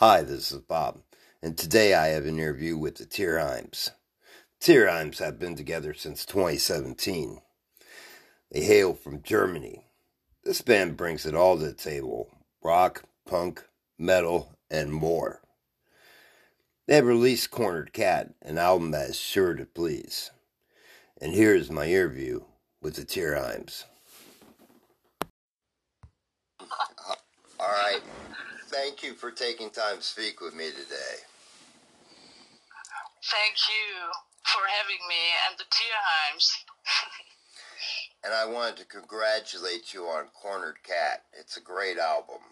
Hi, this is Bob, and today I have an interview with the Tierheims. Tierheims have been together since 2017. They hail from Germany. This band brings it all to the table rock, punk, metal, and more. They have released Cornered Cat, an album that is sure to please. And here's my interview with the Tierheims. All right thank you for taking time to speak with me today. Thank you for having me and the Tierheims. and I wanted to congratulate you on Cornered Cat. It's a great album.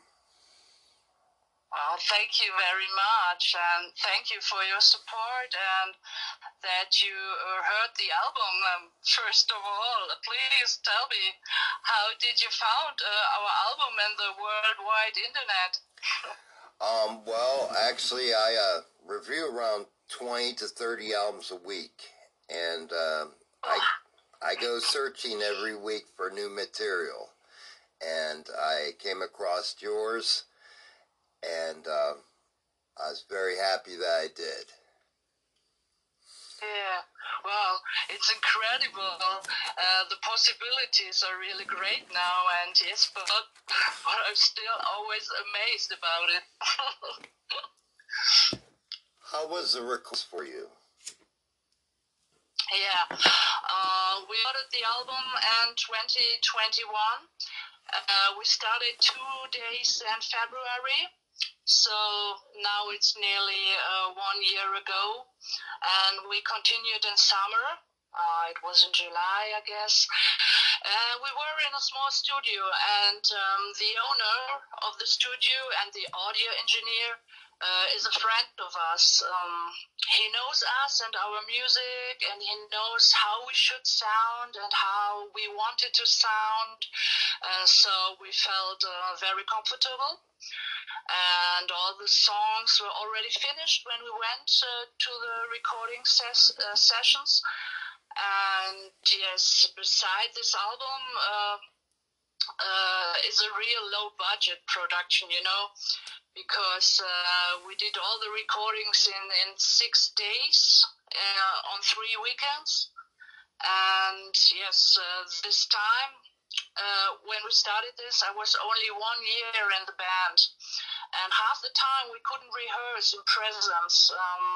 Well, thank you very much, and thank you for your support and that you heard the album. Um, first of all, please tell me, how did you found uh, our album in the worldwide internet? um, well, actually, I uh, review around 20 to 30 albums a week, and uh, I, I go searching every week for new material. And I came across yours, and uh, I was very happy that I did. Yeah, well, it's incredible. Uh, the possibilities are really great now, and yes, but, but I'm still always amazed about it. How was the request for you? Yeah, uh, we started the album in 2021. Uh, we started two days in February so now it's nearly uh, one year ago, and we continued in summer. Uh, it was in July, I guess. Uh, we were in a small studio, and um, the owner of the studio and the audio engineer uh, is a friend of us. Um, he knows us and our music, and he knows how we should sound and how we wanted to sound. Uh, so we felt uh, very comfortable and all the songs were already finished when we went uh, to the recording ses- uh, sessions. And yes, beside this album uh, uh is a real low budget production, you know, because uh, we did all the recordings in, in six days uh, on three weekends. And yes, this time uh, when we started this, I was only one year in the band, and half the time we couldn't rehearse in presence um,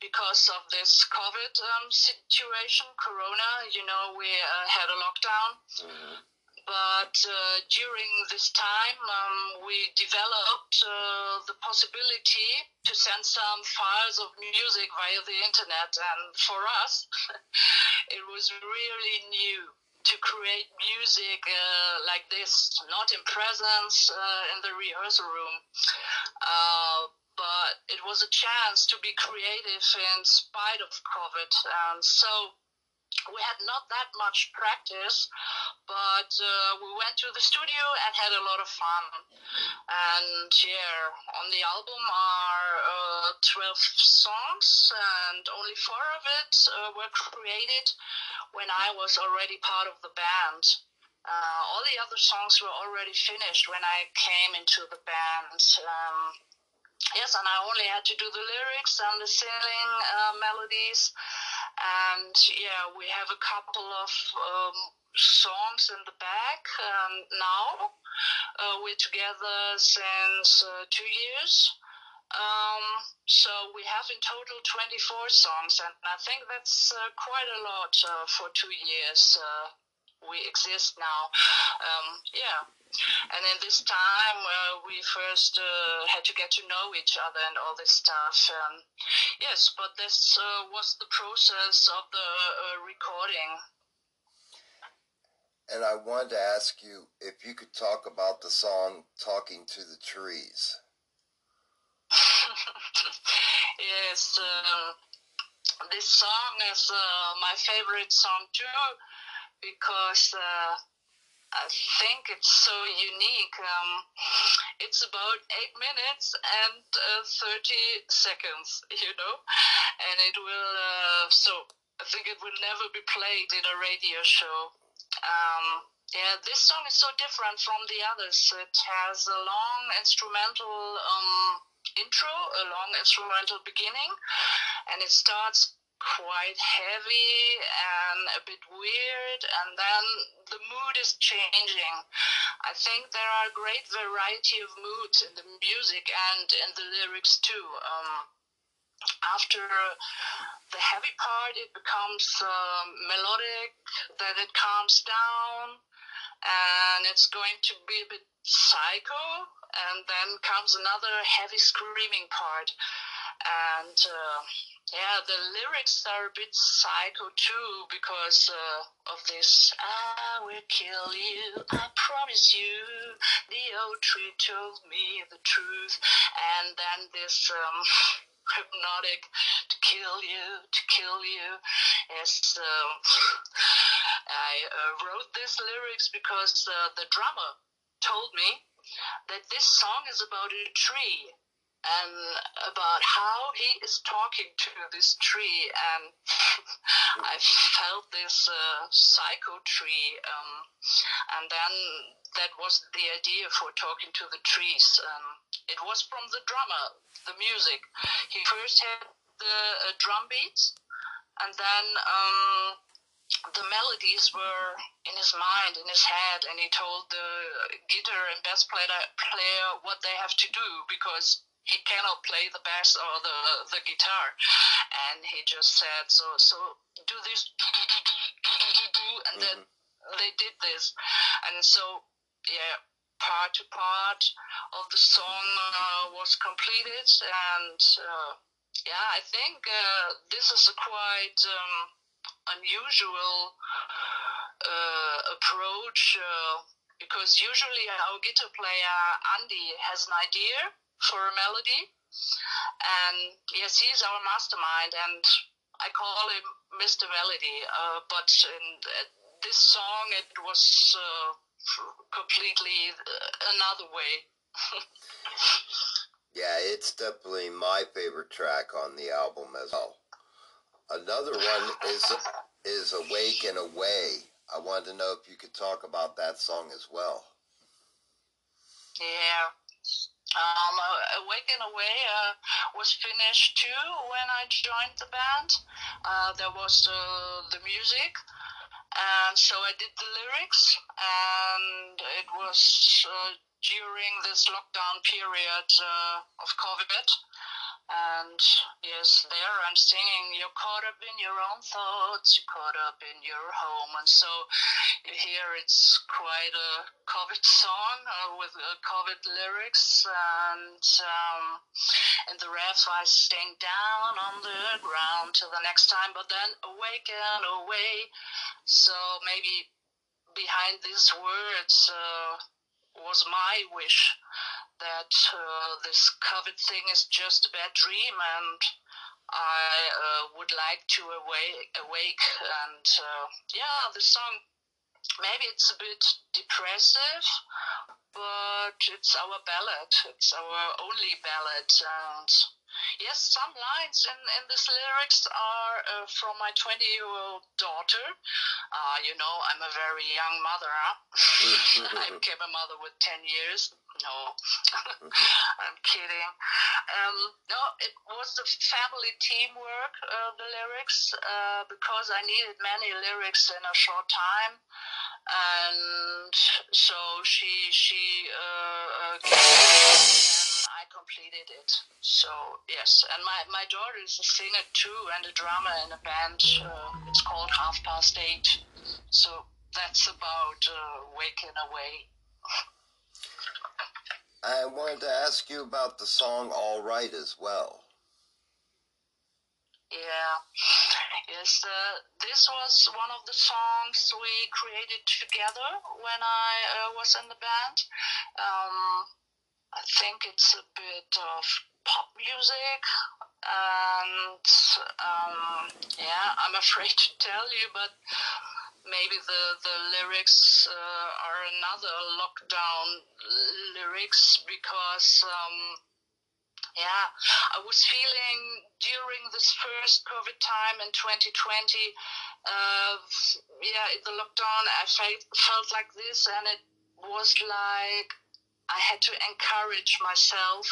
because of this COVID um, situation, Corona. You know, we uh, had a lockdown. Mm-hmm. But uh, during this time, um, we developed uh, the possibility to send some files of music via the internet. And for us, it was really new to create music uh, like this, not in presence uh, in the rehearsal room. Uh, but it was a chance to be creative in spite of COVID. And so we had not that much practice, but uh, we went to the studio and had a lot of fun. And yeah, on the album are uh, 12 songs, and only four of it uh, were created when I was already part of the band. Uh, all the other songs were already finished when I came into the band. Um, yes, and I only had to do the lyrics and the singing uh, melodies and yeah, we have a couple of um, songs in the back um, now. Uh, we're together since uh, two years. Um, so we have in total 24 songs, and I think that's uh, quite a lot uh, for two years. Uh, we exist now. Um, yeah. And in this time, uh, we first had to get to know each other and all this stuff. Um, yes, but this was the process of the recording. And I wanted to ask you if you could talk about the song Talking to the Trees. yes, um, this song is uh, my favorite song too because uh, I think it's so unique. Um, it's about eight minutes and uh, 30 seconds, you know, and it will, uh, so I think it will never be played in a radio show. Um, yeah, this song is so different from the others. It has a long instrumental um, intro, a long instrumental beginning, and it starts quite heavy and a bit weird and then the mood is changing i think there are a great variety of moods in the music and in the lyrics too um, after the heavy part it becomes uh, melodic then it calms down and it's going to be a bit psycho and then comes another heavy screaming part and uh, yeah, the lyrics are a bit psycho too because uh, of this. I will kill you, I promise you. The old tree told me the truth, and then this um, hypnotic to kill you, to kill you. Yes, um, I uh, wrote these lyrics because uh, the drummer told me that this song is about a tree and about how he is talking to this tree and i felt this uh, psycho tree um, and then that was the idea for talking to the trees um, it was from the drummer the music. He first had the uh, drum beats and then um, the melodies were in his mind, in his head, and he told the guitar and bass player, player what they have to do because he cannot play the bass or the the guitar, and he just said, "So so do this, and then mm-hmm. they did this, and so yeah." Part to part of the song uh, was completed, and uh, yeah, I think uh, this is a quite um, unusual uh, approach uh, because usually our guitar player Andy has an idea for a melody. And yes, he's our mastermind, and I call him Mr. Melody. Uh, but in uh, this song, it was uh, completely uh, another way. yeah, it's definitely my favorite track on the album as well. Another one is is Awake and Away. I wanted to know if you could talk about that song as well. Yeah. Um, and Away uh, was finished too when I joined the band. Uh, there was uh, the music, and so I did the lyrics, and it was uh, during this lockdown period uh, of COVID. And yes, there I'm singing, You're caught up in your own thoughts, you're caught up in your home. And so you hear it's quite a COVID song uh, with uh, COVID lyrics. And um, in the ref, I sing down on the ground till the next time, but then awake and away. So maybe behind these words uh, was my wish that uh, this COVID thing is just a bad dream and I uh, would like to awake, awake and uh, yeah, the song maybe it's a bit depressive, but it's our ballad. It's our only ballad, and yes, some lines in in this lyrics are uh, from my 20 year old daughter. Uh, you know, I'm a very young mother. Huh? I became a mother with 10 years. No, I'm kidding. Um, no, it was the family teamwork, uh, the lyrics, uh, because I needed many lyrics in a short time. And so she, she, uh, uh completed it. So, yes. And my, my daughter is a singer too and a drummer in a band. Uh, it's called Half Past Eight. So that's about uh, Waking Away. I wanted to ask you about the song All Right as well. Yeah, yes, uh, this was one of the songs we created together when I uh, was in the band. Um, I think it's a bit of pop music, and um, yeah, I'm afraid to tell you, but maybe the the lyrics uh, are another lockdown lyrics because um, yeah i was feeling during this first covid time in 2020 uh, yeah in the lockdown i felt, felt like this and it was like I had to encourage myself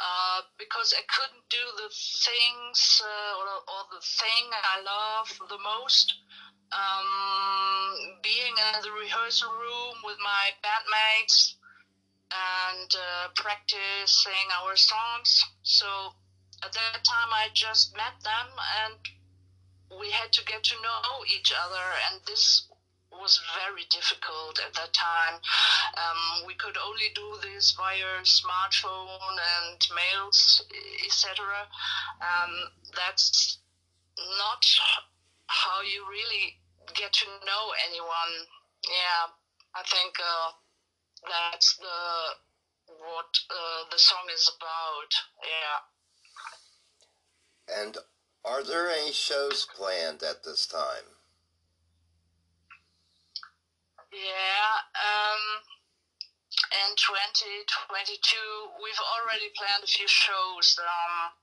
uh, because I couldn't do the things uh, or, or, the thing I love the most. Um, being in the rehearsal room with my bandmates and uh, practicing our songs. So at that time, I just met them and we had to get to know each other, and this was very difficult at that time. Um, we could only do this via smartphone and mails, etc. Um, that's not how you really get to know anyone. Yeah, I think uh, that's the what uh, the song is about. Yeah. And are there any shows planned at this time? Yeah, um, in 2022, we've already planned a few shows. Um,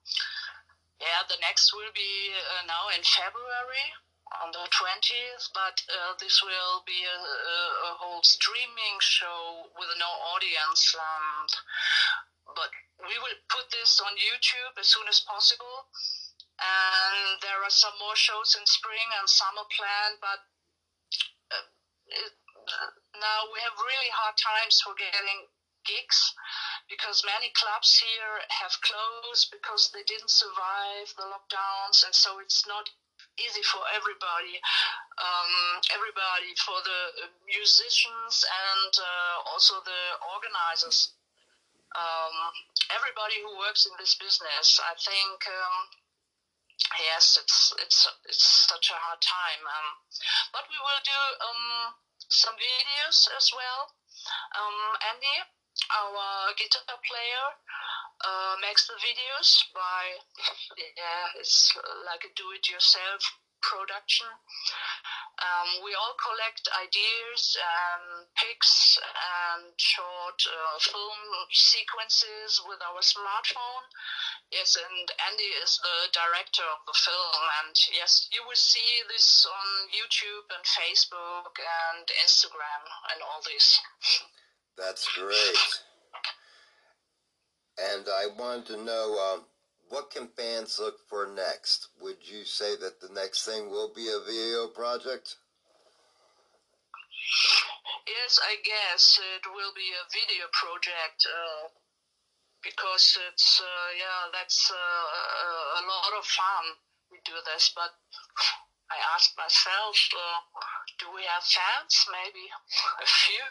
yeah, the next will be uh, now in February on the 20th, but uh, this will be a, a, whole streaming show with no audience. Um, but we will put this on YouTube as soon as possible. And there are some more shows in spring and summer planned, but uh, it, now we have really hard times for getting gigs because many clubs here have closed because they didn't survive the lockdowns and so it's not easy for everybody um, everybody for the musicians and uh, also the organizers. Um, everybody who works in this business i think um, yes it's it's it's such a hard time. Um, but we will do um, some videos as well. Um, Andy, our guitar player, uh, makes the videos by, yeah, it's like a do-it-yourself production. Um, we all collect ideas and pics and short uh, film sequences with our smartphone. Yes, and Andy is the director of the film. And yes, you will see this on YouTube and Facebook and Instagram and all this. That's great. And I wanted to know um, what can fans look for next? Would you say that the next thing will be a video project? Yes, I guess it will be a video project. Uh, because it's uh, yeah that's uh, a lot of fun we do this but i ask myself uh, do we have fans maybe a few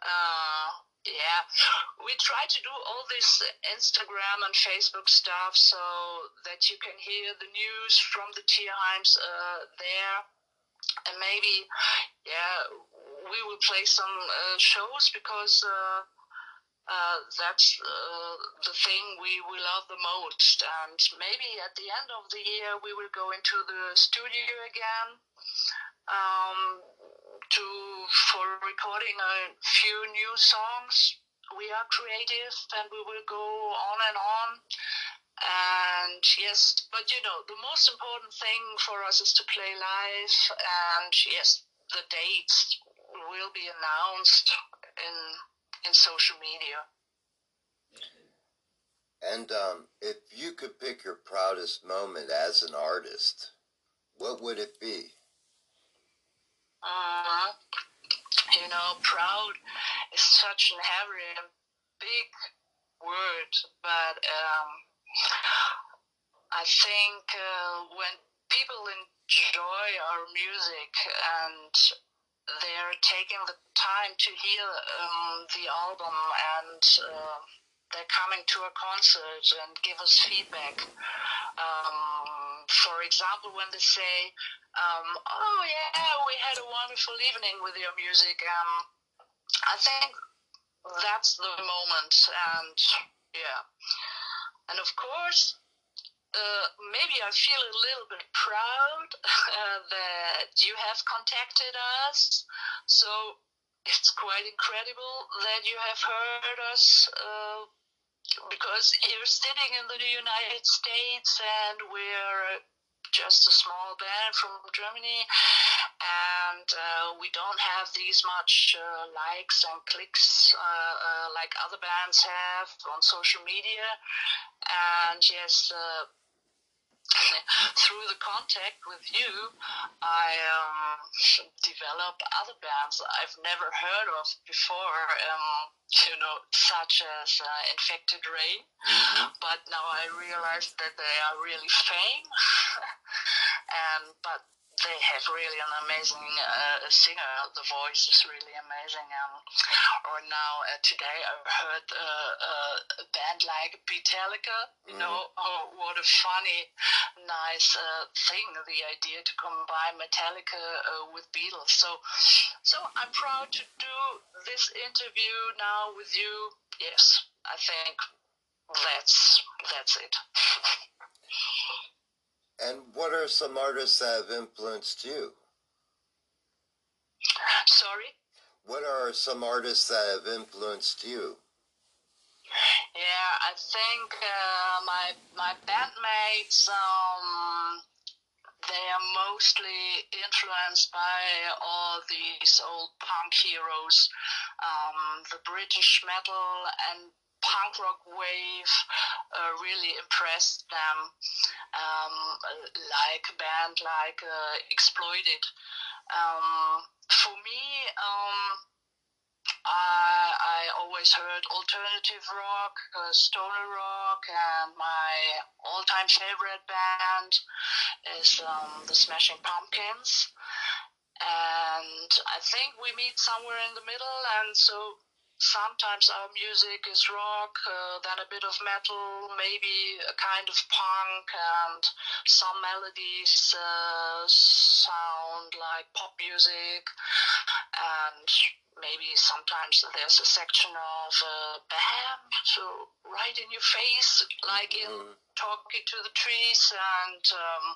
uh, yeah. We try to do all this instagram and facebook stuff so that you can hear the news from the Tierheims uh, there. And maybe yeah we will play some uh, shows because uh, that's uh, the thing we, we love the most. And maybe at the end of the year, we will go into the studio again. Um, to for recording a few new songs. We are creative, and we will go on and on. And yes, but you know, the most important thing for us is to play live. And yes, the dates will be announced in in social media. And um, if you could pick your proudest moment as an artist, what would it be? You know, proud is such an heavy and big word, but um, I think uh, when people enjoy our music and they're taking the time to hear um, the album and uh, they're coming to a concert and give us feedback. Um, for example, when they say, um, "Oh yeah, we had a wonderful evening with your music," um, I think that's the moment, and yeah, and of course, uh, maybe I feel a little bit proud uh, that you have contacted us. So it's quite incredible that you have heard us uh, because you're sitting in the United States and we're just a small band from Germany. And uh, we don't have these much uh, likes and clicks uh, uh, like other bands have on social media. And yes, uh, through the contact with you, I um, developed other bands I've never heard of before. Um, you know, such as uh, Infected Rain. Mm-hmm. But now I realize that they are really fame. and but they have really an amazing uh, singer. The voice is really amazing. Um, or now uh, today I heard uh, uh a band like Beatallica. You mm. know, oh, what a funny, nice uh, thing. The idea to combine Metallica uh, with Beatles. So, so I'm proud to do this interview now with you. Yes, I think that's that's it. And what are some artists that have influenced you? Sorry? What are some artists that have influenced you? Yeah, I think uh, my my bandmates um, they are mostly influenced by all these old punk heroes, um, the British metal and punk rock wave uh, really impressed them, um, like a band like uh, Exploited. Um, for me, um, I, I always heard alternative rock, uh, stoner rock, and my all-time favorite band is um, the Smashing Pumpkins. And I think we meet somewhere in the middle, and so sometimes our music is rock, uh, then a bit of metal, maybe a kind of punk, and some melodies uh, sound like pop music, and maybe sometimes there's a section of uh, bam, so right in your face, like in mm. talking to the trees, and um,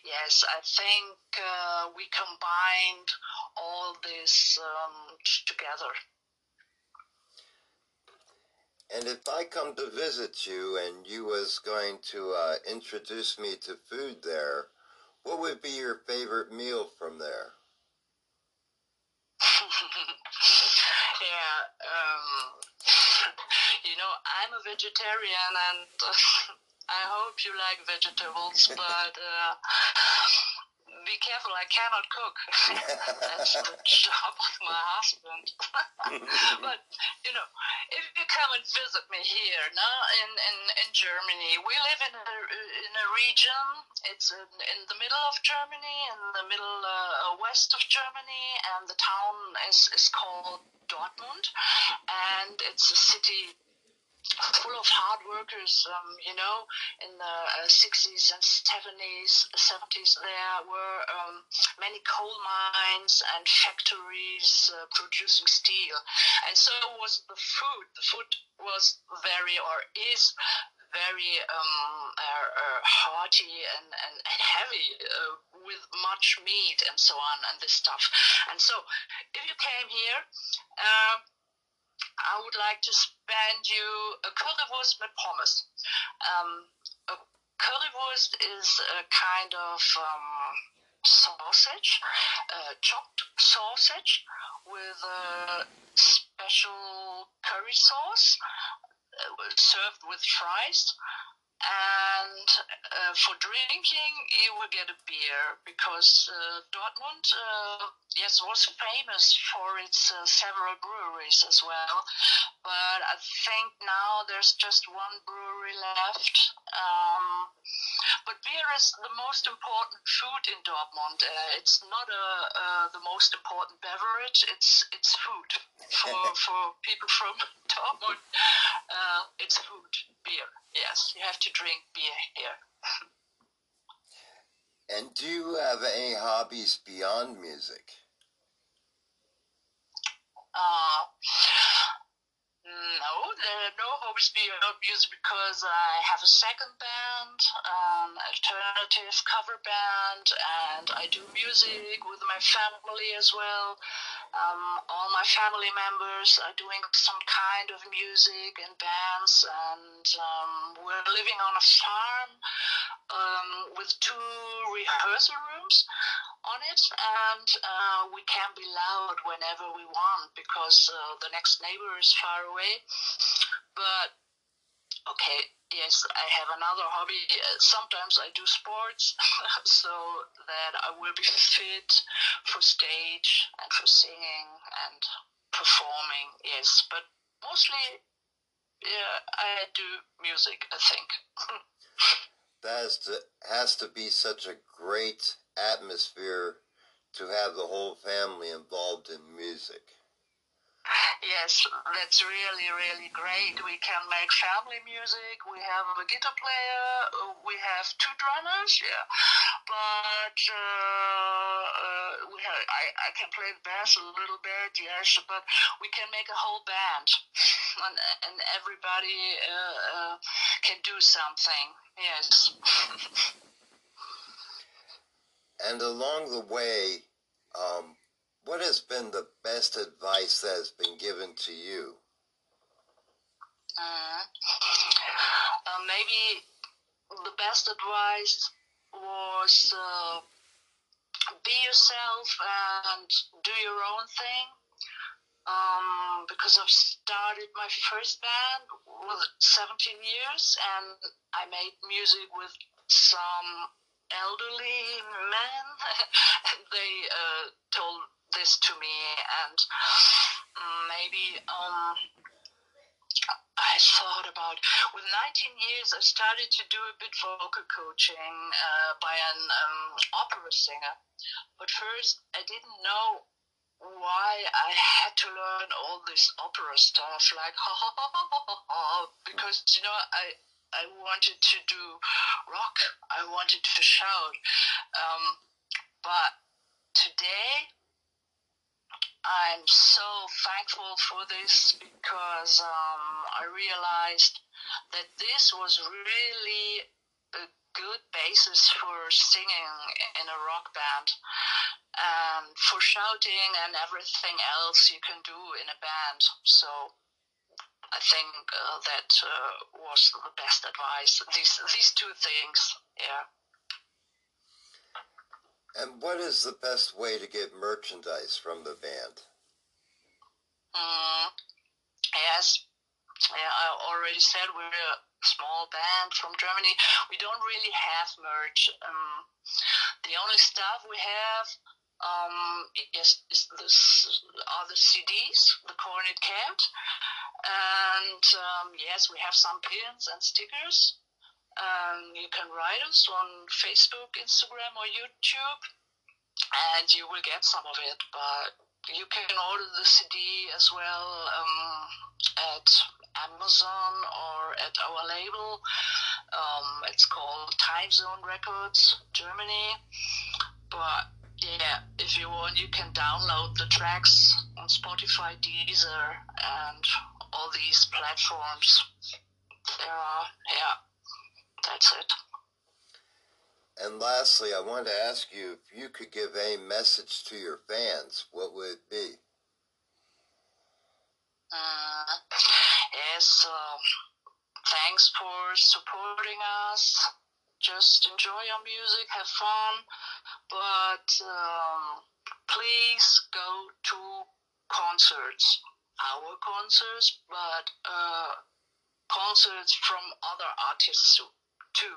yes, I think uh, we combined all this um, together. And if I come to visit you and you was going to uh, introduce me to food there, what would be your favorite meal from there? yeah, um, you know, I'm a vegetarian and I hope you like vegetables, but uh, be careful, I cannot cook. That's the job of my husband. but, you know, if you come and visit me here now in, in, in Germany, we live in a, in a region, it's in, in the middle of Germany, in the middle uh, west of Germany, and the town is, is called Dortmund, and it's a city full of hard workers. Um, you know, in the uh, 60s and 70s, 70s, there were um, many coal mines and factories uh, producing steel, and so was the food. The food was very, or is very um, uh, hearty and, and, and heavy uh, with much meat and so on and this stuff. And so, if you came here, uh, I would like to spend you a currywurst with pommes. Um, a currywurst is a kind of um, sausage, uh, chopped sausage with a special curry sauce uh, served with fries and uh, for drinking you will get a beer because uh, Dortmund uh, yes was famous for its uh, several breweries as well. But I think now there's just one brewery left. Um, but beer is the most important food in Dortmund. Uh, it's not a, uh, the most important beverage. It's it's food for for people from Dortmund. It's food beer Yes, you have to drink beer here. and do you have any hobbies beyond music? Uh, no, there are no hobbies beyond music because I have a second band, an alternative cover band, and I do music with my family as well. Um, all my family members are doing some kind of music and bands, and um, we're living on a farm um, with two rehearsal rooms. on it, and uh, we can be loud whenever we want because uh, the next neighbor is far away. But okay, yes, I have another hobby. Uh, sometimes I do sports so that I will be fit for stage and for singing and performing. Yes, but mostly, yeah, I do music. I think. that has to, has to be such a great atmosphere to have the whole family involved in music. Yes, that's really, really great. We can make family music. We have a guitar player. We have two drummers. Yeah, but uh, uh, we have. I, I can play the bass a little bit. Yes, but we can make a whole band, and and everybody uh, uh can do something. Yes. and along the way, um, what has been the best advice that has been given to you? Uh, uh, maybe the best advice was uh, be yourself and do your own thing. Um, because I've started my first band with 17 years and I made music with some elderly men and they uh, told this to me, and maybe um, I thought about with 19 years I started to do a bit vocal coaching uh, by an um, opera singer, but first I didn't know why I had to learn all this opera stuff like ha ha ha ha ha ha because you know I I wanted to do rock. I wanted to shout. Um, but today I'm so thankful for this because um, I realized that this was really a good basis for singing in a rock band and for shouting and everything else you can do in a band. So I think uh, that uh, was the best advice. These these two things, yeah. And what is the best way to get merchandise from the band? Mm, yes, yeah, I already said we're a small band from Germany. We don't really have merch. Um, the only stuff we have um, is, is this, are the CDs, the Cornered Cat. And um, yes, we have some pins and stickers. Um, you can write us on Facebook, Instagram, or YouTube, and you will get some of it. But you can order the CD as well um, at Amazon or at our label. Um, it's called Time Zone Records, Germany. But yeah, if you want, you can download the tracks on Spotify, Deezer, and all these platforms. There are, yeah. That's it. And lastly, I wanted to ask you if you could give a message to your fans, what would it be? Uh, yes, uh, thanks for supporting us. Just enjoy your music, have fun, but um, please go to concerts. Our concerts, but uh, concerts from other artists too.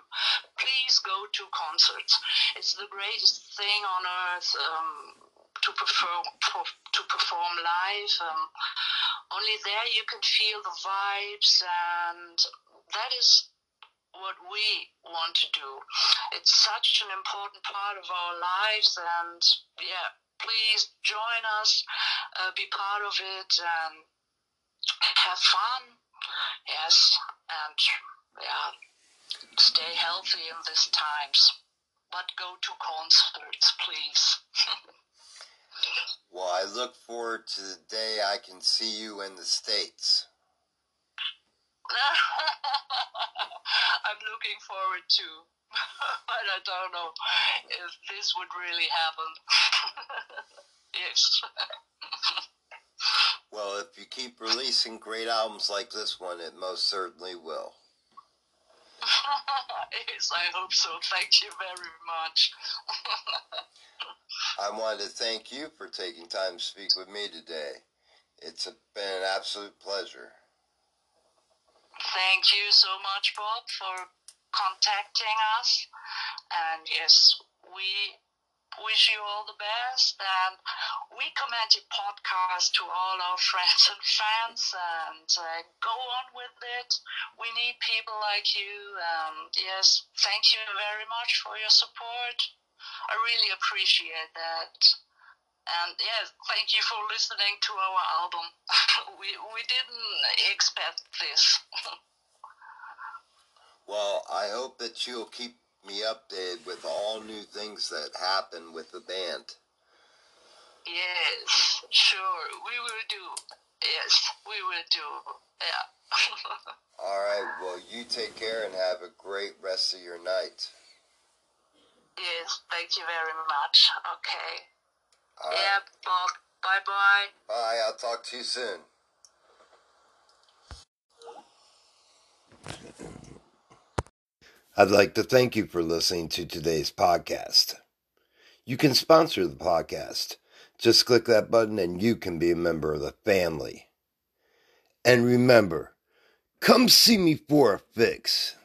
Please go to concerts. It's the greatest thing on earth um, to perform to perform live. Um, only there you can feel the vibes, and that is what we want to do. It's such an important part of our lives, and yeah, please join us, uh, be part of it, and have fun. Yes, and yeah stay healthy in these times, but go to concerts, please. well, I look forward to the day I can see you in the States. I'm looking forward to, but I don't know if this would really happen. yes. well, if you keep releasing great albums like this one, it most certainly will. Yes, I hope so. Thank you very much. I wanted to thank you for taking time to speak with me today. It's been an absolute pleasure. Thank you so much, Bob, for contacting us. And yes, we wish you all the best. And we commend your podcast to all our friends and fans. And uh, go on with it. We need people like you. Um, yes, thank you very much for your support. I really appreciate that. And yes, thank you for listening to our album. we we didn't expect this. well, I hope that you'll keep me updated with all new things that happen with the band. Yes, sure, we will do. Yes, we will do. Yeah. all right, well, you take care and have a great rest of your night. Yes, thank you very much. Okay. All yeah. Bob. Bye bye. Bye, I'll talk to you soon. I'd like to thank you for listening to today's podcast. You can sponsor the podcast. Just click that button and you can be a member of the family. And remember, come see me for a fix.